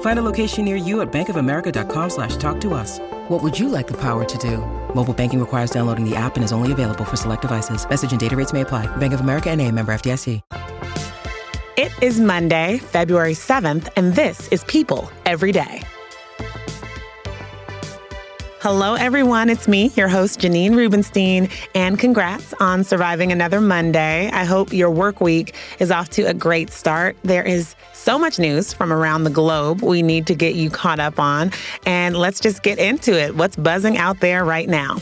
Find a location near you at bankofamerica.com slash talk to us. What would you like the power to do? Mobile banking requires downloading the app and is only available for select devices. Message and data rates may apply. Bank of America and a member FDIC. It is Monday, February 7th, and this is People Every Day. Hello, everyone. It's me, your host, Janine Rubenstein, and congrats on surviving another Monday. I hope your work week is off to a great start. There is so much news from around the globe we need to get you caught up on, and let's just get into it. What's buzzing out there right now?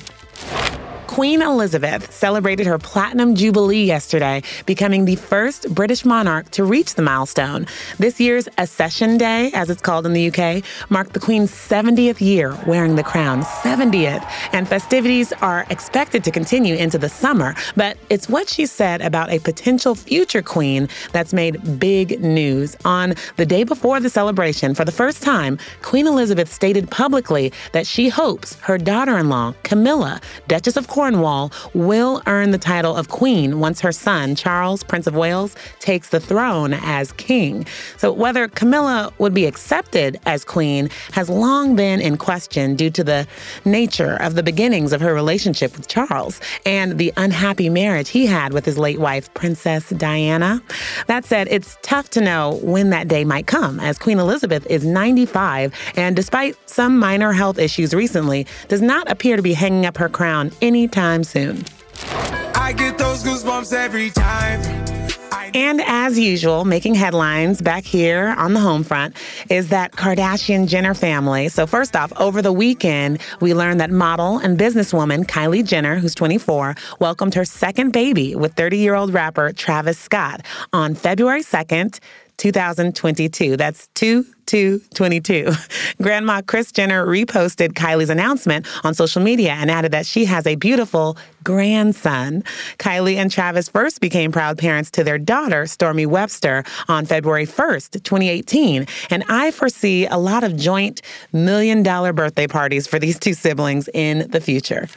Queen Elizabeth celebrated her Platinum Jubilee yesterday, becoming the first British monarch to reach the milestone. This year's Accession Day, as it's called in the UK, marked the Queen's 70th year wearing the crown. 70th. And festivities are expected to continue into the summer. But it's what she said about a potential future Queen that's made big news. On the day before the celebration, for the first time, Queen Elizabeth stated publicly that she hopes her daughter in law, Camilla, Duchess of Cornwall, Cornwall will earn the title of queen once her son, Charles, Prince of Wales, takes the throne as king. So whether Camilla would be accepted as queen has long been in question due to the nature of the beginnings of her relationship with Charles and the unhappy marriage he had with his late wife, Princess Diana. That said, it's tough to know when that day might come, as Queen Elizabeth is 95 and despite some minor health issues recently, does not appear to be hanging up her crown anytime soon. I get those goosebumps every time. And as usual, making headlines back here on the home front is that Kardashian Jenner family. So, first off, over the weekend, we learned that model and businesswoman Kylie Jenner, who's 24, welcomed her second baby with 30 year old rapper Travis Scott on February 2nd. 2022. That's 2222. Grandma Kris Jenner reposted Kylie's announcement on social media and added that she has a beautiful grandson. Kylie and Travis first became proud parents to their daughter, Stormi Webster, on February 1st, 2018. And I foresee a lot of joint million dollar birthday parties for these two siblings in the future.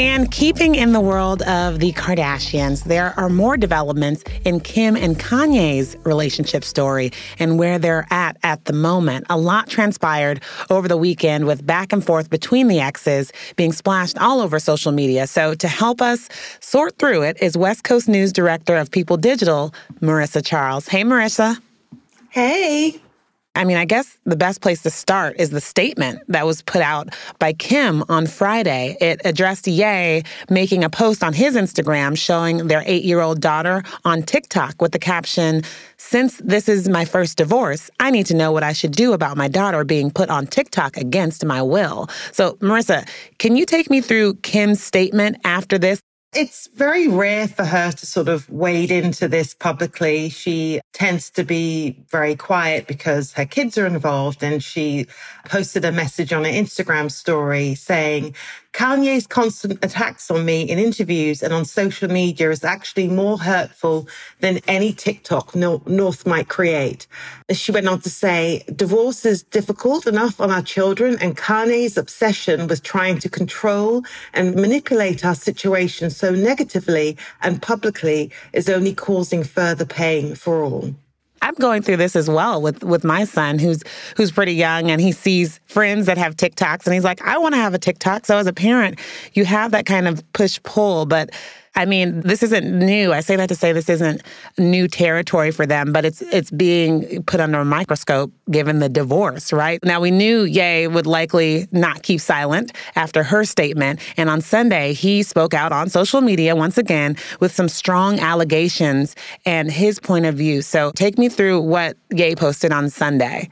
And keeping in the world of the Kardashians, there are more developments in Kim and Kanye's relationship story and where they're at at the moment. A lot transpired over the weekend with back and forth between the exes being splashed all over social media. So to help us sort through it is West Coast News Director of People Digital, Marissa Charles. Hey, Marissa. Hey. I mean, I guess the best place to start is the statement that was put out by Kim on Friday. It addressed Ye making a post on his Instagram showing their eight year old daughter on TikTok with the caption, Since this is my first divorce, I need to know what I should do about my daughter being put on TikTok against my will. So, Marissa, can you take me through Kim's statement after this? It's very rare for her to sort of wade into this publicly. She tends to be very quiet because her kids are involved. And she posted a message on her Instagram story saying, Kanye's constant attacks on me in interviews and on social media is actually more hurtful than any TikTok North might create. She went on to say, divorce is difficult enough on our children and Kanye's obsession with trying to control and manipulate our situation so negatively and publicly is only causing further pain for all. I'm going through this as well with with my son who's who's pretty young and he sees friends that have TikToks and he's like, I want to have a TikTok. So as a parent, you have that kind of push pull, but I mean, this isn't new. I say that to say this isn't new territory for them, but it's it's being put under a microscope given the divorce, right? Now we knew Ye would likely not keep silent after her statement, and on Sunday he spoke out on social media once again with some strong allegations and his point of view. So take me through what Ye posted on Sunday.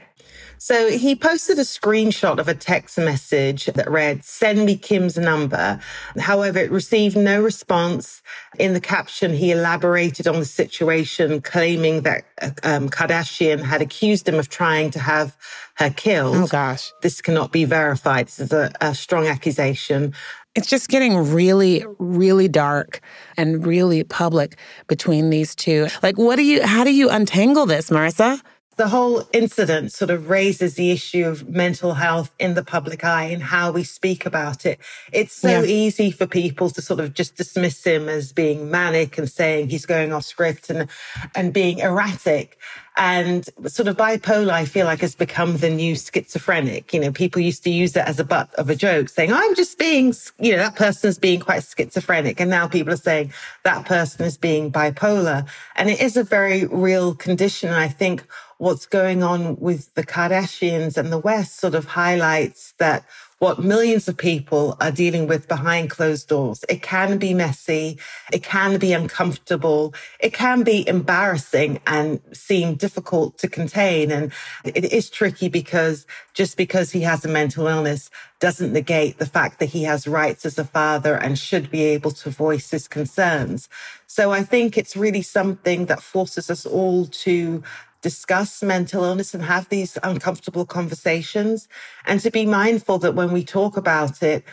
So he posted a screenshot of a text message that read, send me Kim's number. However, it received no response. In the caption, he elaborated on the situation, claiming that um, Kardashian had accused him of trying to have her killed. Oh, gosh. This cannot be verified. This is a, a strong accusation. It's just getting really, really dark and really public between these two. Like, what do you, how do you untangle this, Marissa? The whole incident sort of raises the issue of mental health in the public eye and how we speak about it. It's so yeah. easy for people to sort of just dismiss him as being manic and saying he's going off script and, and being erratic. And sort of bipolar, I feel like has become the new schizophrenic. You know, people used to use it as a butt of a joke saying, I'm just being, you know, that person's being quite schizophrenic. And now people are saying that person is being bipolar. And it is a very real condition. And I think what's going on with the Kardashians and the West sort of highlights that what millions of people are dealing with behind closed doors. It can be messy. It can be uncomfortable. It can be embarrassing and seem difficult to contain. And it is tricky because just because he has a mental illness doesn't negate the fact that he has rights as a father and should be able to voice his concerns. So I think it's really something that forces us all to discuss mental illness and have these uncomfortable conversations and to be mindful that when we talk about it,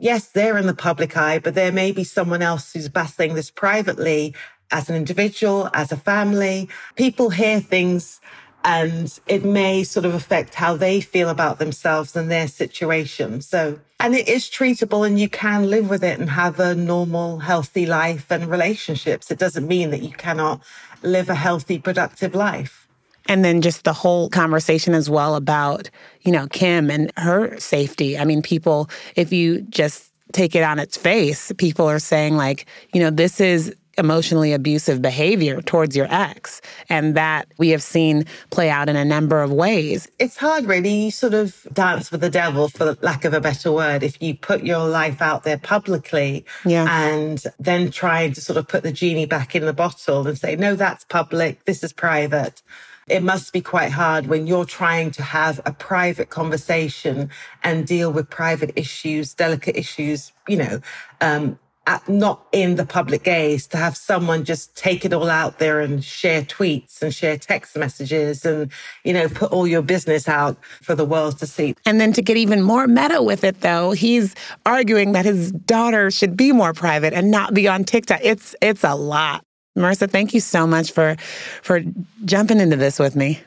yes, they're in the public eye, but there may be someone else who's battling this privately as an individual, as a family. People hear things and it may sort of affect how they feel about themselves and their situation. So, and it is treatable and you can live with it and have a normal, healthy life and relationships. It doesn't mean that you cannot live a healthy, productive life. And then just the whole conversation as well about, you know, Kim and her safety. I mean, people, if you just take it on its face, people are saying, like, you know, this is emotionally abusive behavior towards your ex. And that we have seen play out in a number of ways. It's hard, really. You sort of dance with the devil, for lack of a better word, if you put your life out there publicly yeah. and then trying to sort of put the genie back in the bottle and say, no, that's public, this is private it must be quite hard when you're trying to have a private conversation and deal with private issues, delicate issues, you know, um, not in the public gaze to have someone just take it all out there and share tweets and share text messages and, you know, put all your business out for the world to see. And then to get even more meta with it, though, he's arguing that his daughter should be more private and not be on TikTok. It's, it's a lot. Marissa, thank you so much for, for jumping into this with me.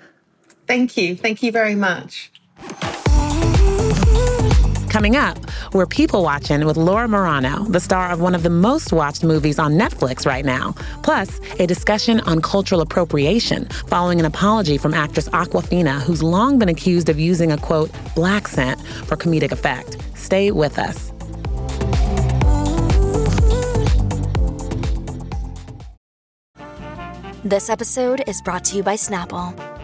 Thank you. Thank you very much. Coming up, we're people watching with Laura Marano, the star of one of the most watched movies on Netflix right now. Plus, a discussion on cultural appropriation following an apology from actress Awkwafina, who's long been accused of using a quote, blaccent for comedic effect. Stay with us. This episode is brought to you by Snapple.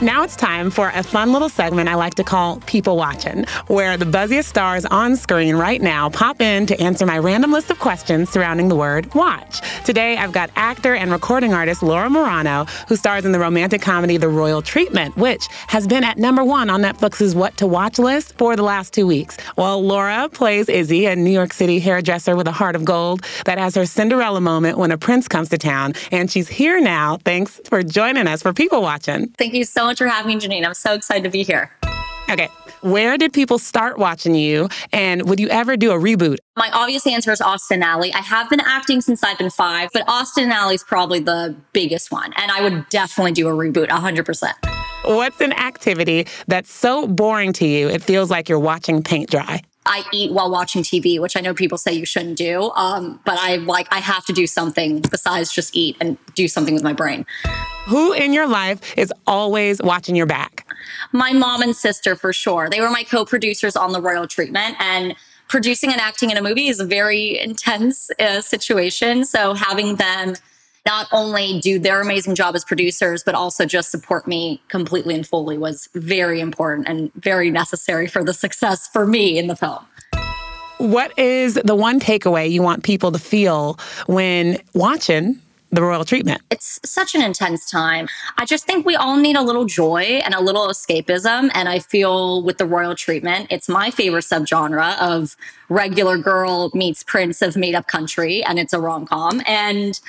Now it's time for a fun little segment I like to call People Watching, where the buzziest stars on screen right now pop in to answer my random list of questions surrounding the word watch. Today, I've got actor and recording artist Laura Marano, who stars in the romantic comedy The Royal Treatment, which has been at number one on Netflix's What to Watch list for the last two weeks. Well, Laura plays Izzy, a New York City hairdresser with a heart of gold that has her Cinderella moment when a prince comes to town. And she's here now. Thanks for joining us for People Watching. Thank you so much for having me, Janine. I'm so excited to be here. Okay. Where did people start watching you? And would you ever do a reboot? My obvious answer is Austin Ally. I have been acting since I've been five, but Austin Ally is probably the biggest one. And I would definitely do a reboot 100%. What's an activity that's so boring to you, it feels like you're watching paint dry? I eat while watching TV, which I know people say you shouldn't do. Um, but I like I have to do something besides just eat and do something with my brain. Who in your life is always watching your back? My mom and sister for sure. They were my co-producers on the royal treatment and producing and acting in a movie is a very intense uh, situation. So having them not only do their amazing job as producers, but also just support me completely and fully was very important and very necessary for the success for me in the film. What is the one takeaway you want people to feel when watching the royal treatment? It's such an intense time. I just think we all need a little joy and a little escapism. And I feel with the royal treatment, it's my favorite subgenre of regular girl meets prince of made up country, and it's a rom com. And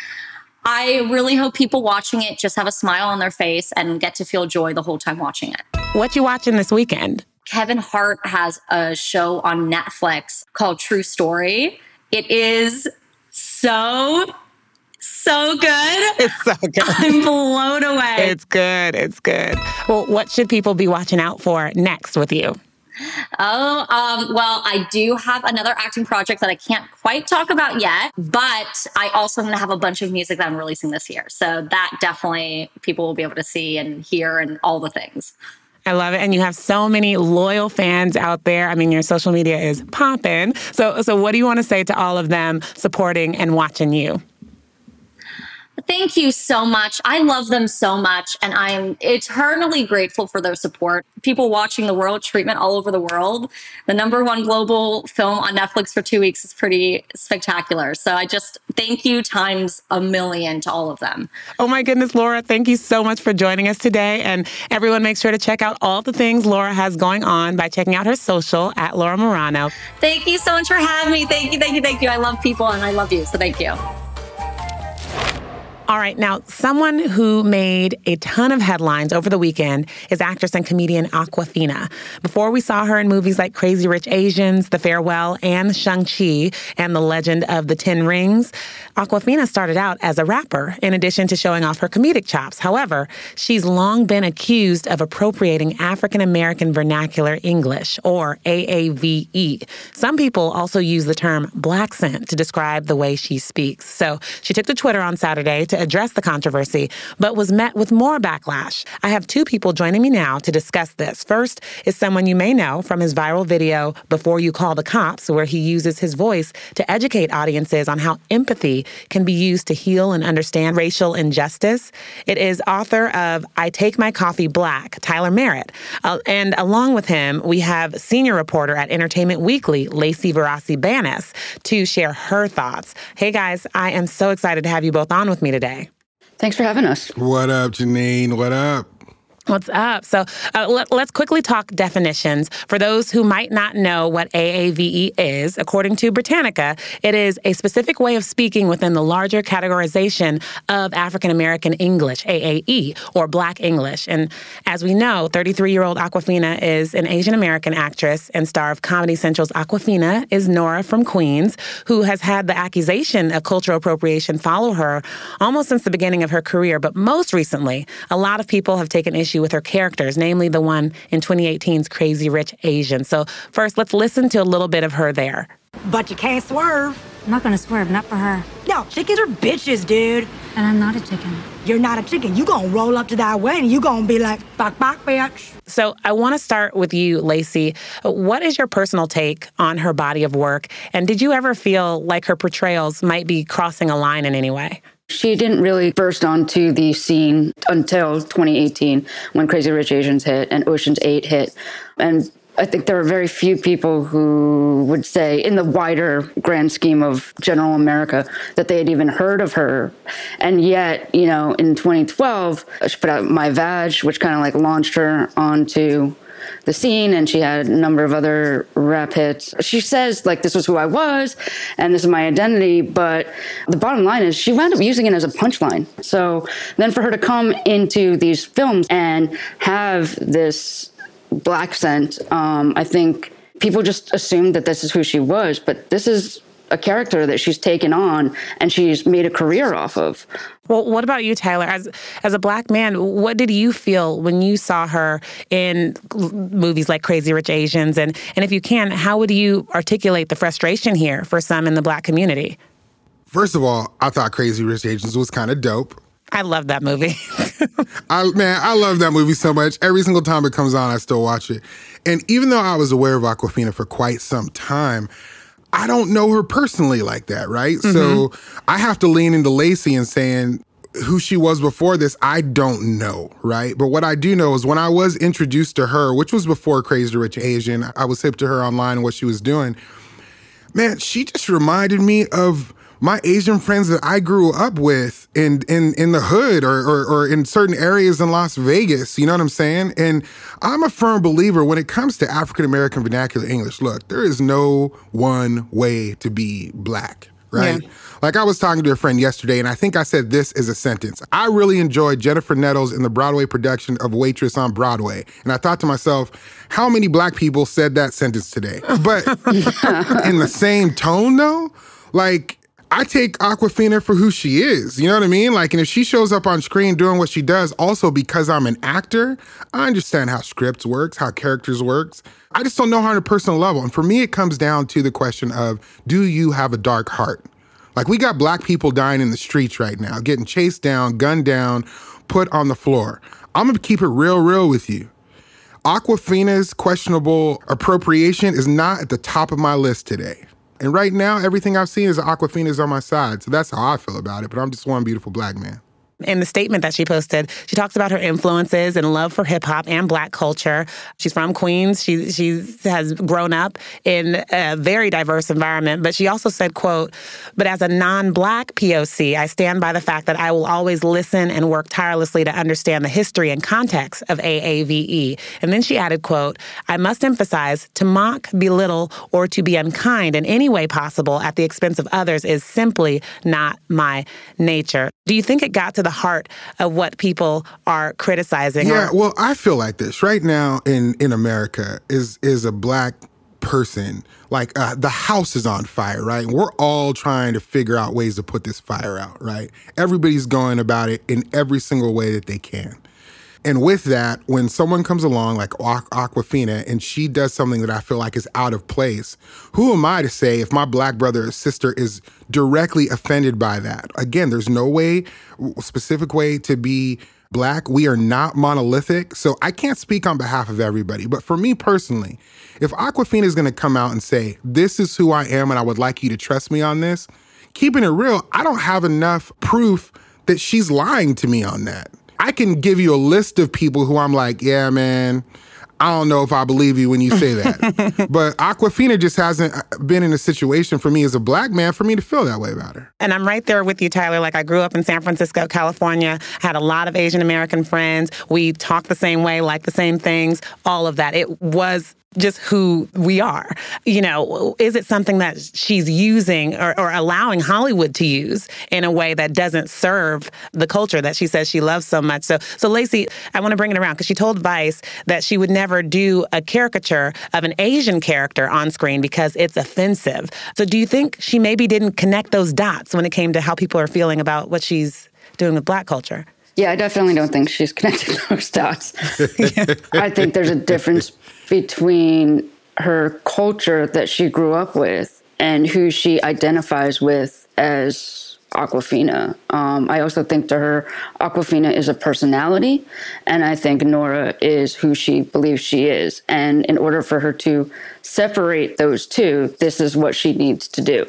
I really hope people watching it just have a smile on their face and get to feel joy the whole time watching it. What you watching this weekend? Kevin Hart has a show on Netflix called True Story. It is so so good. It's so good. I'm blown away. It's good. It's good. Well, what should people be watching out for next with you? Oh, um, well, I do have another acting project that I can't quite talk about yet, but I also am going to have a bunch of music that I'm releasing this year. So that definitely people will be able to see and hear and all the things. I love it. And you have so many loyal fans out there. I mean, your social media is popping. So, so what do you want to say to all of them supporting and watching you? Thank you so much. I love them so much. And I'm eternally grateful for their support. People watching the Royal Treatment all over the world. The number one global film on Netflix for two weeks is pretty spectacular. So I just thank you times a million to all of them. Oh my goodness, Laura, thank you so much for joining us today. And everyone, make sure to check out all the things Laura has going on by checking out her social at Laura Marano. Thank you so much for having me. Thank you, thank you, thank you. I love people and I love you. So thank you. All right. Now, someone who made a ton of headlines over the weekend is actress and comedian Awkwafina. Before we saw her in movies like Crazy Rich Asians, The Farewell, and Shang-Chi and The Legend of the Ten Rings, Awkwafina started out as a rapper in addition to showing off her comedic chops. However, she's long been accused of appropriating African American vernacular English, or AAVE. Some people also use the term blaccent to describe the way she speaks. So she took to Twitter on Saturday to address the controversy, but was met with more backlash. I have two people joining me now to discuss this. First is someone you may know from his viral video, Before You Call the Cops, where he uses his voice to educate audiences on how empathy can be used to heal and understand racial injustice. It is author of I Take My Coffee Black, Tyler Merritt. Uh, and along with him, we have senior reporter at Entertainment Weekly, Lacey Vorrasi-Banis, to share her thoughts. Hey guys, I am so excited to have you both on with me today. Thanks for having us. What up, Janine? What up? What's up? So uh, let, us quickly talk definitions. For those who might not know what AAVE is, according to Britannica, it is a specific way of speaking within the larger categorization of African American English, AAE, or Black English. And as we know, 33 year old Awkwafina is an Asian American actress and star of Comedy Central's Awkwafina is Nora from Queens, who has had the accusation of cultural appropriation follow her almost since the beginning of her career. But most recently, a lot of people have taken issue issue with her characters, namely the one in 2018's Crazy Rich Asian. So, first, let's listen to a little bit of her there. But you can't swerve. I'm not gonna swerve, not for her. No, chickens are bitches, dude. And I'm not a chicken. You're not a chicken. You gonna roll up to that way and you gonna be like, fuck, fuck, bitch. So I want to start with you, Lacey. What is your personal take on her body of work? And did you ever feel like her portrayals might be crossing a line in any way? She didn't really burst onto the scene until 2018 when Crazy Rich Asians hit and Ocean's 8 hit. And I think there are very few people who would say, in the wider grand scheme of general America, that they had even heard of her. And yet, you know, in 2012, she put out My Vag, which kind of like launched her onto the scene and she had a number of other rap hits. She says, like, this was who I was and this is my identity. But the bottom line is she wound up using it as a punchline. So then for her to come into these films and have this blaccent, um, I think people just assumed that this is who she was. But this is a character that she's taken on and she's made a career off of. Well, what about you, Tyler? As as a black man, what did you feel when you saw her in movies like Crazy Rich Asians? And and if you can, how would you articulate the frustration here for some in the black community? First of all, I thought Crazy Rich Asians was kind of dope. I love that movie. I man, I love that movie so much. Every single time it comes on, I still watch it. And even though I was aware of Awkwafina for quite some time, I don't know her personally like that, right? Mm-hmm. So I have to lean into Lacey and saying who she was before this, I don't know, right? But what I do know is when I was introduced to her, which was before Crazy Rich Asian, I was hip to her online and what she was doing. Man, she just reminded me of my Asian friends that I grew up with in in in the hood or, or, or in certain areas in Las Vegas. You know what I'm saying? And I'm a firm believer when it comes to African American vernacular English. Look, there is no one way to be black. Right? Yeah. Like I was talking to a friend yesterday, and I think I said this as a sentence. I really enjoyed Jennifer Nettles in the Broadway production of Waitress on Broadway. And I thought to myself, how many black people said that sentence today? But in the same tone, though, like I take Awkwafina for who she is. You know what I mean? Like, and if she shows up on screen doing what she does, also because I'm an actor, I understand how scripts works, how characters works. I just don't know her on a personal level. And for me, it comes down to the question of, do you have a dark heart? Like, we got black people dying in the streets right now, getting chased down, gunned down, put on the floor. I'm gonna keep it real, real with you. Awkwafina's questionable appropriation is not at the top of my list today. And right now, everything I've seen is Awkwafina is on my side. So that's how I feel about it. But I'm just one beautiful black man in the statement that she posted, she talks about her influences and love for hip hop and black culture. She's from Queens. She she has grown up in a very diverse environment, but she also said, quote, but as a non-black POC, I stand by the fact that I will always listen and work tirelessly to understand the history and context of AAVE. And then she added, quote, I must emphasize to mock, belittle, or to be unkind in any way possible at the expense of others is simply not my nature. Do you think it got to the heart of what people are criticizing? Yeah, or- well, I feel like this. Right now in in America is is a black person like uh, the house is on fire right? We're all trying to figure out ways to put this fire out right? Everybody's going about it in every single way that they can and with that, when someone comes along like Awkwafina and she does something that I feel like is out of place, who am I to say if my black brother or sister is directly offended by that? Again, there's no way, specific way to be black. We are not monolithic. So I can't speak on behalf of everybody. But for me personally, if Awkwafina is going to come out and say, this is who I am and I would like you to trust me on this, keeping it real, I don't have enough proof that she's lying to me on that. I can give you a list of people who I'm like, yeah, man, I don't know if I believe you when you say that. but Awkwafina just hasn't uh, been in a situation for me as a black man for me to feel that way about her. And I'm right there with you, Tyler. Like I grew up in San Francisco, California, had a lot of Asian American friends. We talked the same way, like the same things, all of that. It was just who we are. You know, is it something that she's using or, or, allowing Hollywood to use in a way that doesn't serve the culture that she says she loves so much? So, so Lacey, I want to bring it around because she told Vice that she would never do a caricature of an Asian character on screen because it's offensive. So, do you think she maybe didn't connect those dots when it came to how people are feeling about what she's doing with Black culture? Yeah, I definitely don't think she's connected those dots. I think there's a difference between her culture that she grew up with and who she identifies with as Awkwafina. Um, I also think to her, Awkwafina is a personality, and I think Nora is who she believes she is. And in order for her to separate those two, this is what she needs to do.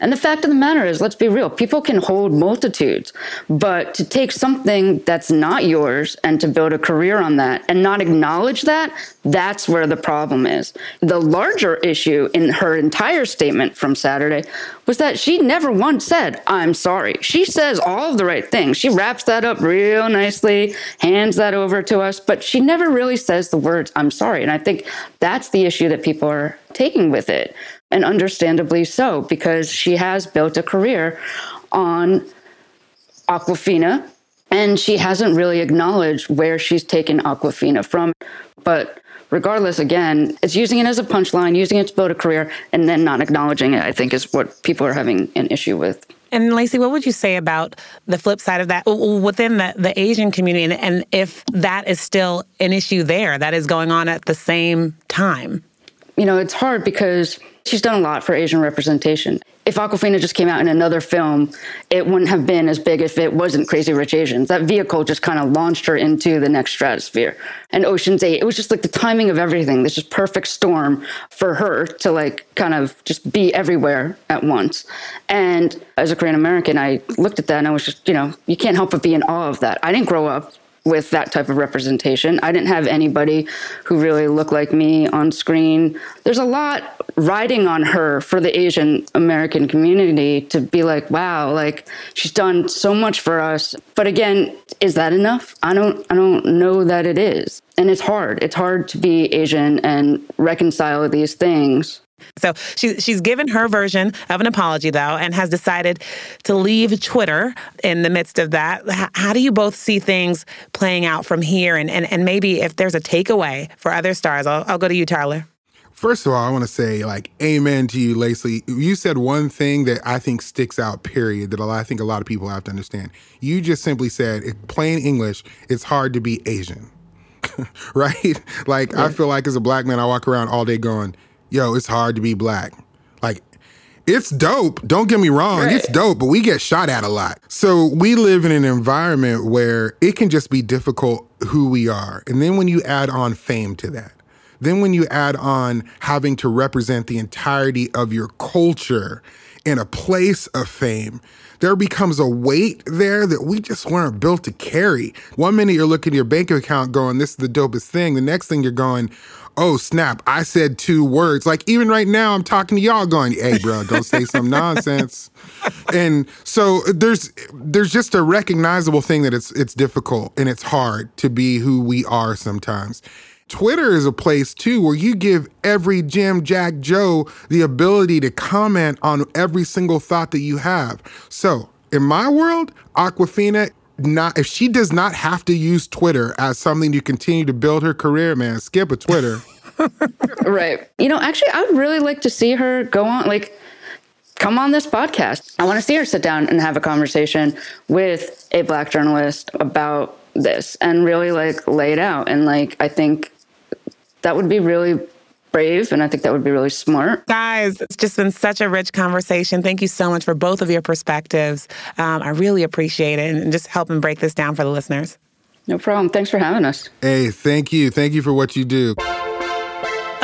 And the fact of the matter is, let's be real, people can hold multitudes, but to take something that's not yours and to build a career on that and not acknowledge that, that's where the problem is. The larger issue in her entire statement from Saturday was that she never once said, I'm sorry. She says all of the right things. She wraps that up real nicely, hands that over to us, but she never really says the words, I'm sorry. And I think that's the issue that people are taking with it. And understandably so, because she has built a career on Aquafina And she hasn't really acknowledged where she's taken Aquafina from. But regardless, again, it's using it as a punchline, using it to build a career, and then not acknowledging it, I think, is what people are having an issue with. And Lacey, what would you say about the flip side of that within the, the Asian community? And, and if that is still an issue there that is going on at the same time? You know, it's hard because she's done a lot for Asian representation if Awkwafina just came out in another film, it wouldn't have been as big if it wasn't Crazy Rich Asians. That vehicle just kind of launched her into the next stratosphere. And Ocean's Eight, it was just like the timing of everything, this just perfect storm for her to like kind of just be everywhere at once. And as a Korean American, I looked at that and I was just, you know, you can't help but be in awe of that. I didn't grow up with that type of representation. I didn't have anybody who really looked like me on screen. There's a lot riding on her for the Asian American community to be like, wow, like she's done so much for us. But again, is that enough? I don't I don't know that it is. And it's hard. It's hard to be Asian and reconcile these things. So she, she's given her version of an apology, though, and has decided to leave Twitter in the midst of that. How do you both see things playing out from here? And, and, and maybe if there's a takeaway for other stars, I'll, I'll go to you, Tyler. First of all, I want to say, like, amen to you, Lacey. You said one thing that I think sticks out, period, that I think a lot of people have to understand. You just simply said, in plain English, it's hard to be Asian, right? Like, yeah. I feel like as a black man, I walk around all day going, yo, it's hard to be black. Like, it's dope. Don't get me wrong. Right. It's dope, but we get shot at a lot. So we live in an environment where it can just be difficult who we are. And then when you add on fame to that, then when you add on having to represent the entirety of your culture in a place of fame, there becomes a weight there that we just weren't built to carry. One minute you're looking at your bank account going, this is the dopest thing. The next thing you're going, oh snap, I said two words. Like even right now, I'm talking to y'all going, hey bro, don't say some nonsense. And so there's there's just a recognizable thing that it's it's difficult and it's hard to be who we are sometimes. Twitter is a place too where you give every Jim, Jack, Joe the ability to comment on every single thought that you have. So in my world, Awkwafina not if she does not have to use Twitter as something to continue to build her career, man, skip a Twitter. right. You know, actually, I would really like to see her go on, like, come on this podcast. I want to see her sit down and have a conversation with a black journalist about this and really like lay it out. And like, I think that would be really brave. And I think that would be really smart. Guys, it's just been such a rich conversation. Thank you so much for both of your perspectives. Um, I really appreciate it and just helping break this down for the listeners. No problem. Thanks for having us. Hey, thank you. Thank you for what you do.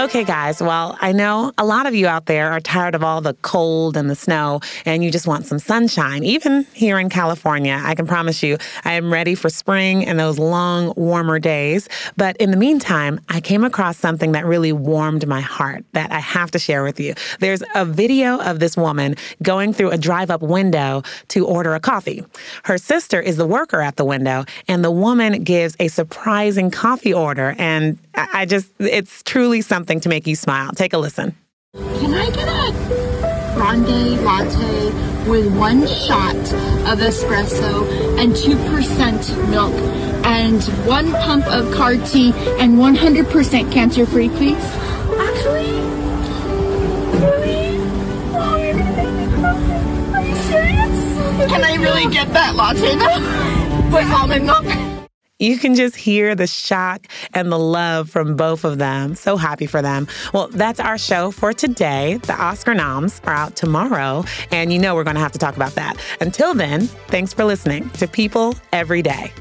Okay, guys. Well, I know a lot of you out there are tired of all the cold and the snow, and you just want some sunshine. Even here in California, I can promise you, I am ready for spring and those long, warmer days. But in the meantime, I came across something that really warmed my heart that I have to share with you. There's a video of this woman going through a drive up window to order a coffee. Her sister is the worker at the window, and the woman gives a surprising coffee order. And I just, it's truly something to make you smile. Take a listen. Can I get a grande latte with one shot of espresso and 2% milk and one pump of card tea and 100% cancer free, please? Actually, really? Are you serious? Can I really get that latte though? With almond milk? You can just hear the shock and the love from both of them. So happy for them. Well, that's our show for today. The Oscar noms are out tomorrow, and you know we're going to have to talk about that. Until then, thanks for listening to People Every Day.